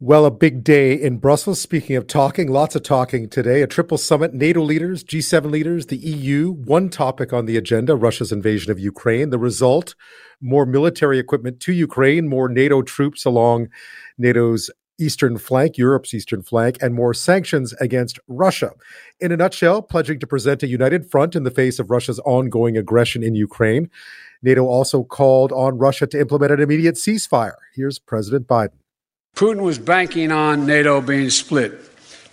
Well, a big day in Brussels. Speaking of talking, lots of talking today. A triple summit, NATO leaders, G7 leaders, the EU. One topic on the agenda Russia's invasion of Ukraine. The result more military equipment to Ukraine, more NATO troops along NATO's eastern flank, Europe's eastern flank, and more sanctions against Russia. In a nutshell, pledging to present a united front in the face of Russia's ongoing aggression in Ukraine. NATO also called on Russia to implement an immediate ceasefire. Here's President Biden. Putin was banking on NATO being split.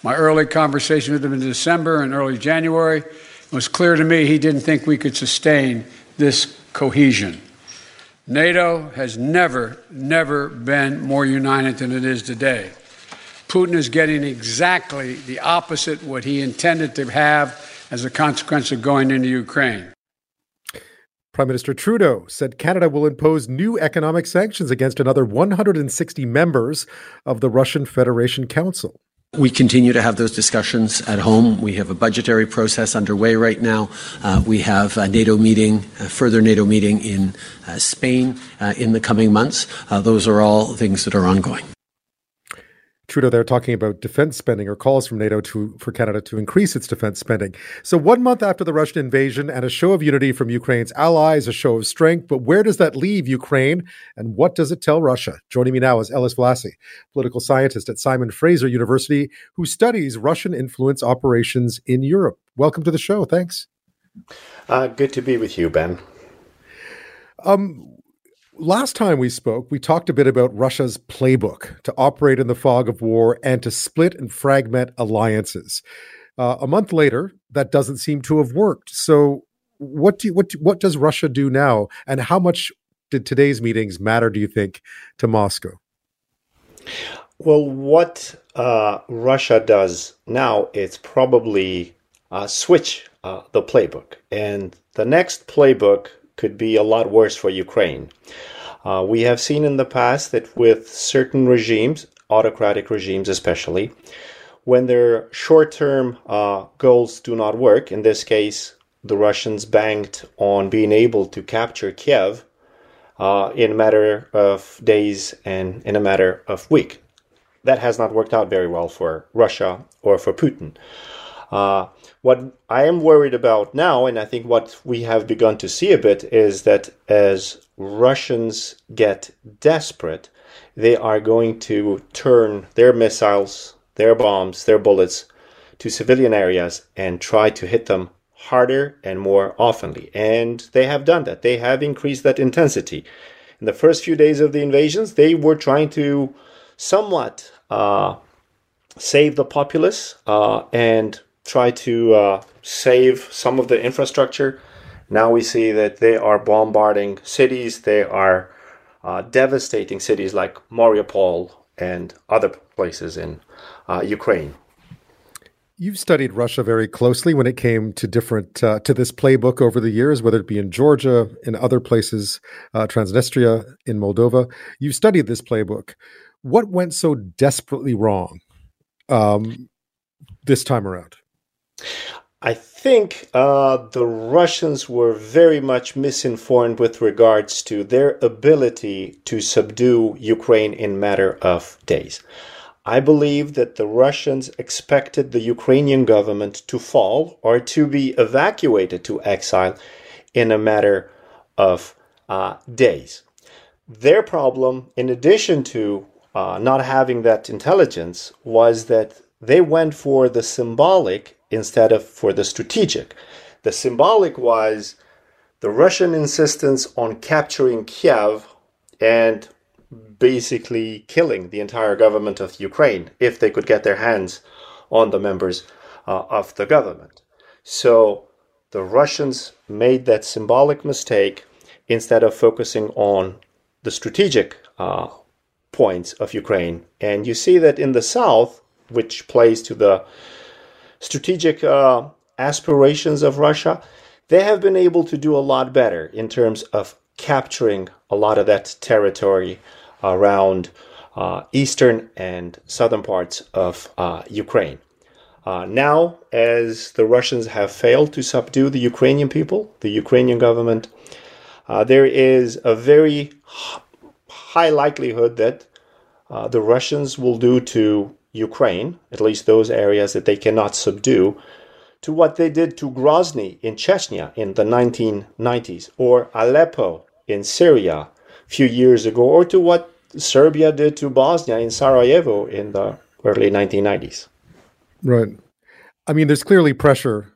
My early conversation with him in December and early January it was clear to me he didn't think we could sustain this cohesion. NATO has never, never been more united than it is today. Putin is getting exactly the opposite what he intended to have as a consequence of going into Ukraine. Prime Minister Trudeau said Canada will impose new economic sanctions against another 160 members of the Russian Federation Council. We continue to have those discussions at home. We have a budgetary process underway right now. Uh, we have a NATO meeting, a further NATO meeting in uh, Spain uh, in the coming months. Uh, those are all things that are ongoing. Trudeau there talking about defense spending or calls from NATO to for Canada to increase its defense spending. So one month after the Russian invasion and a show of unity from Ukraine's allies, a show of strength, but where does that leave Ukraine and what does it tell Russia? Joining me now is Elis Vllasi, political scientist at Simon Fraser University, who studies Russian influence operations in Europe. Welcome to the show. Thanks. Uh, good to be with you, Ben. Um, last time we spoke, we talked a bit about Russia's playbook to operate in the fog of war and to split and fragment alliances. Uh, a month later, that doesn't seem to have worked. So, what do you, what what does Russia do now, and how much did today's meetings matter? Do you think to Moscow? Well, what uh, Russia does now is probably uh, switch uh, the playbook, and the next playbook could be a lot worse for Ukraine. Uh, we have seen in the past that with certain regimes, autocratic regimes especially, when their short term uh, goals do not work, in this case, the Russians banked on being able to capture Kiev uh, in a matter of days and in a matter of week. That has not worked out very well for Russia or for Putin. Uh, what I am worried about now, and I think what we have begun to see a bit, is that as Russians get desperate, they are going to turn their missiles, their bombs, their bullets to civilian areas and try to hit them harder and more oftenly. And they have done that. They have increased that intensity. In the first few days of the invasions, they were trying to somewhat uh, save the populace uh, and try to uh, save some of the infrastructure. Now we see that they are bombarding cities. They are uh, devastating cities like Mariupol and other places in uh, Ukraine. You've studied Russia very closely when it came to different uh, to this playbook over the years, whether it be in Georgia, in other places, uh, Transnistria, in Moldova. You've studied this playbook. What went so desperately wrong um, this time around? I think uh, the Russians were very much misinformed with regards to their ability to subdue Ukraine in matter of days. I believe that the Russians expected the Ukrainian government to fall or to be evacuated to exile in a matter of uh, days. Their problem, in addition to uh, not having that intelligence, was that they went for the symbolic instead of for the strategic. The symbolic was the Russian insistence on capturing Kiev and basically killing the entire government of Ukraine if they could get their hands on the members uh, of the government. So the Russians made that symbolic mistake instead of focusing on the strategic uh, points of Ukraine. And you see that in the south, which plays to the strategic uh, aspirations of Russia, they have been able to do a lot better in terms of capturing a lot of that territory around uh, eastern and southern parts of uh, Ukraine. Uh, now, as the Russians have failed to subdue the Ukrainian people, the Ukrainian government, uh, there is a very high likelihood that uh, the Russians will do to Ukraine, at least those areas that they cannot subdue, to what they did to Grozny in Chechnya in the 1990s, or Aleppo in Syria a few years ago, or to what Serbia did to Bosnia in Sarajevo in the early 1990s. Right. I mean, there's clearly pressure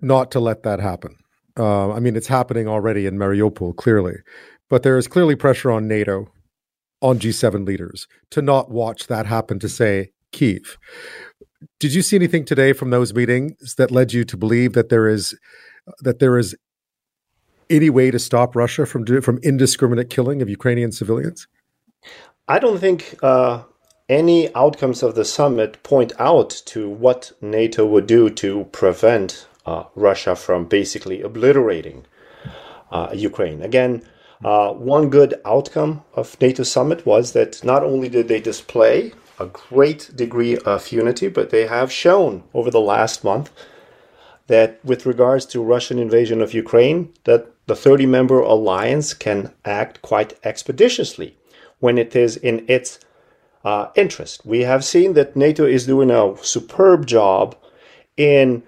not to let that happen. Uh, I mean, it's happening already in Mariupol, clearly, but there is clearly pressure on NATO, on G7 leaders to not watch that happen to, say, Kiev. Did you see anything today from those meetings that led you to believe that there is that there is any way to stop Russia from from indiscriminate killing of Ukrainian civilians? I don't think uh, any outcomes of the summit point out to what NATO would do to prevent uh, Russia from basically obliterating uh, Ukraine. Again, uh, one good outcome of NATO summit was that not only did they display a great degree of unity, but they have shown over the last month that with regards to Russian invasion of Ukraine, that the 30 member alliance can act quite expeditiously when it is in its uh, interest. We have seen that NATO is doing a superb job in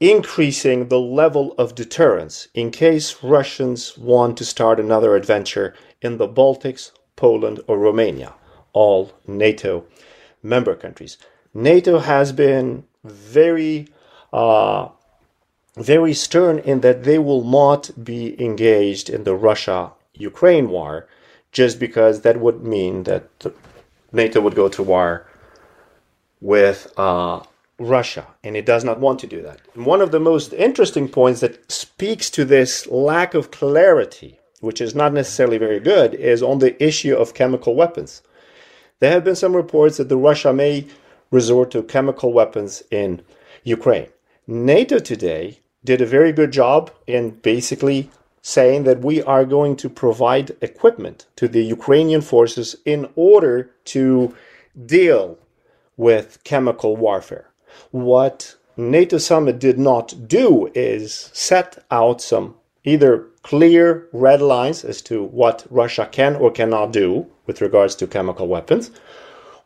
increasing the level of deterrence in case Russians want to start another adventure in the Baltics, Poland, or Romania, all NATO member countries. NATO has been very, uh, very stern in that they will not be engaged in the Russia Ukraine war just because that would mean that NATO would go to war with uh, Russia, and it does not want to do that. And one of the most interesting points that speaks to this lack of clarity, which is not necessarily very good, is on the issue of chemical weapons. There have been some reports that the Russia may resort to chemical weapons in Ukraine. NATO today did a very good job in basically saying that we are going to provide equipment to the Ukrainian forces in order to deal with chemical warfare. What NATO summit did not do is set out some either clear red lines as to what Russia can or cannot do with regards to chemical weapons,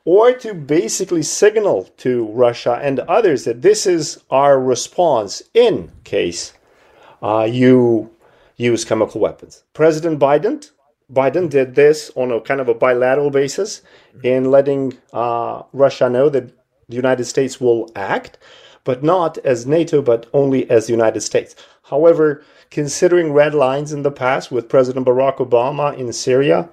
or to basically signal to Russia and others that this is our response in case uh, you use chemical weapons. President Biden Biden did this on a kind of a bilateral basis in letting uh, Russia know that the United States will act, but not as NATO, but only as the United States. However, considering red lines in the past with President Barack Obama in Syria,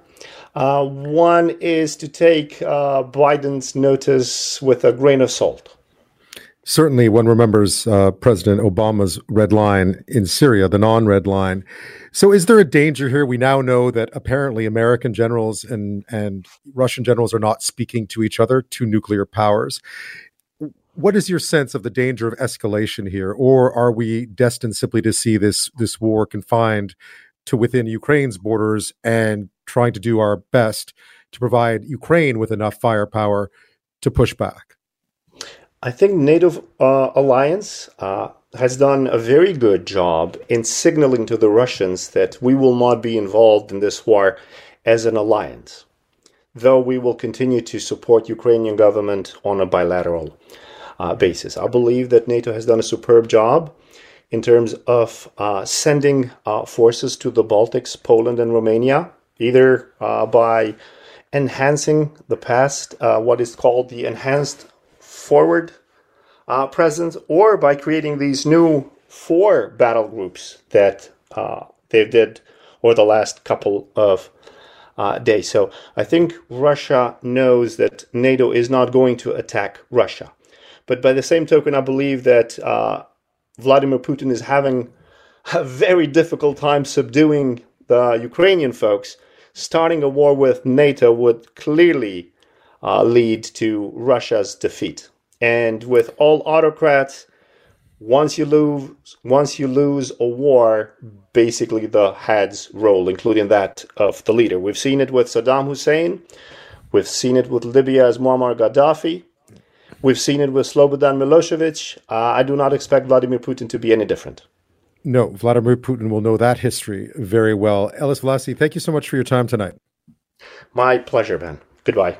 uh, one is to take uh, Biden's notice with a grain of salt certainly one remembers uh, President Obama's red line in Syria, the non red line. So, is there a danger here? We now know that apparently American generals and, and Russian generals are not speaking to each other, two nuclear powers. What is your sense of the danger of escalation here, or are we destined simply to see this this war confined to within Ukraine's borders and trying to do our best to provide Ukraine with enough firepower to push back? I think NATO uh, alliance uh, has done a very good job in signaling to the Russians that we will not be involved in this war as an alliance, though we will continue to support Ukrainian government on a bilateral uh, basis. I believe that NATO has done a superb job in terms of uh, sending uh, forces to the Baltics, Poland, and Romania, either uh, by enhancing the past, what is called the enhanced forward uh, presence or by creating these new four battle groups that uh, they did over the last couple of uh, days. So I think Russia knows that NATO is not going to attack Russia. But by the same token, I believe that uh, Vladimir Putin is having a very difficult time subduing the Ukrainian folks. Starting a war with NATO would clearly uh, lead to Russia's defeat. And with all autocrats, once you lose once you lose a war, basically the heads roll, including that of the leader. We've seen it with Saddam Hussein. We've seen it with libya as Muammar Gaddafi. We've seen it with Slobodan Milosevic. Uh, I do not expect Vladimir Putin to be any different. No, Vladimir Putin will know that history very well. Elis Vllasi, thank you so much for your time tonight. My pleasure, Ben. Goodbye.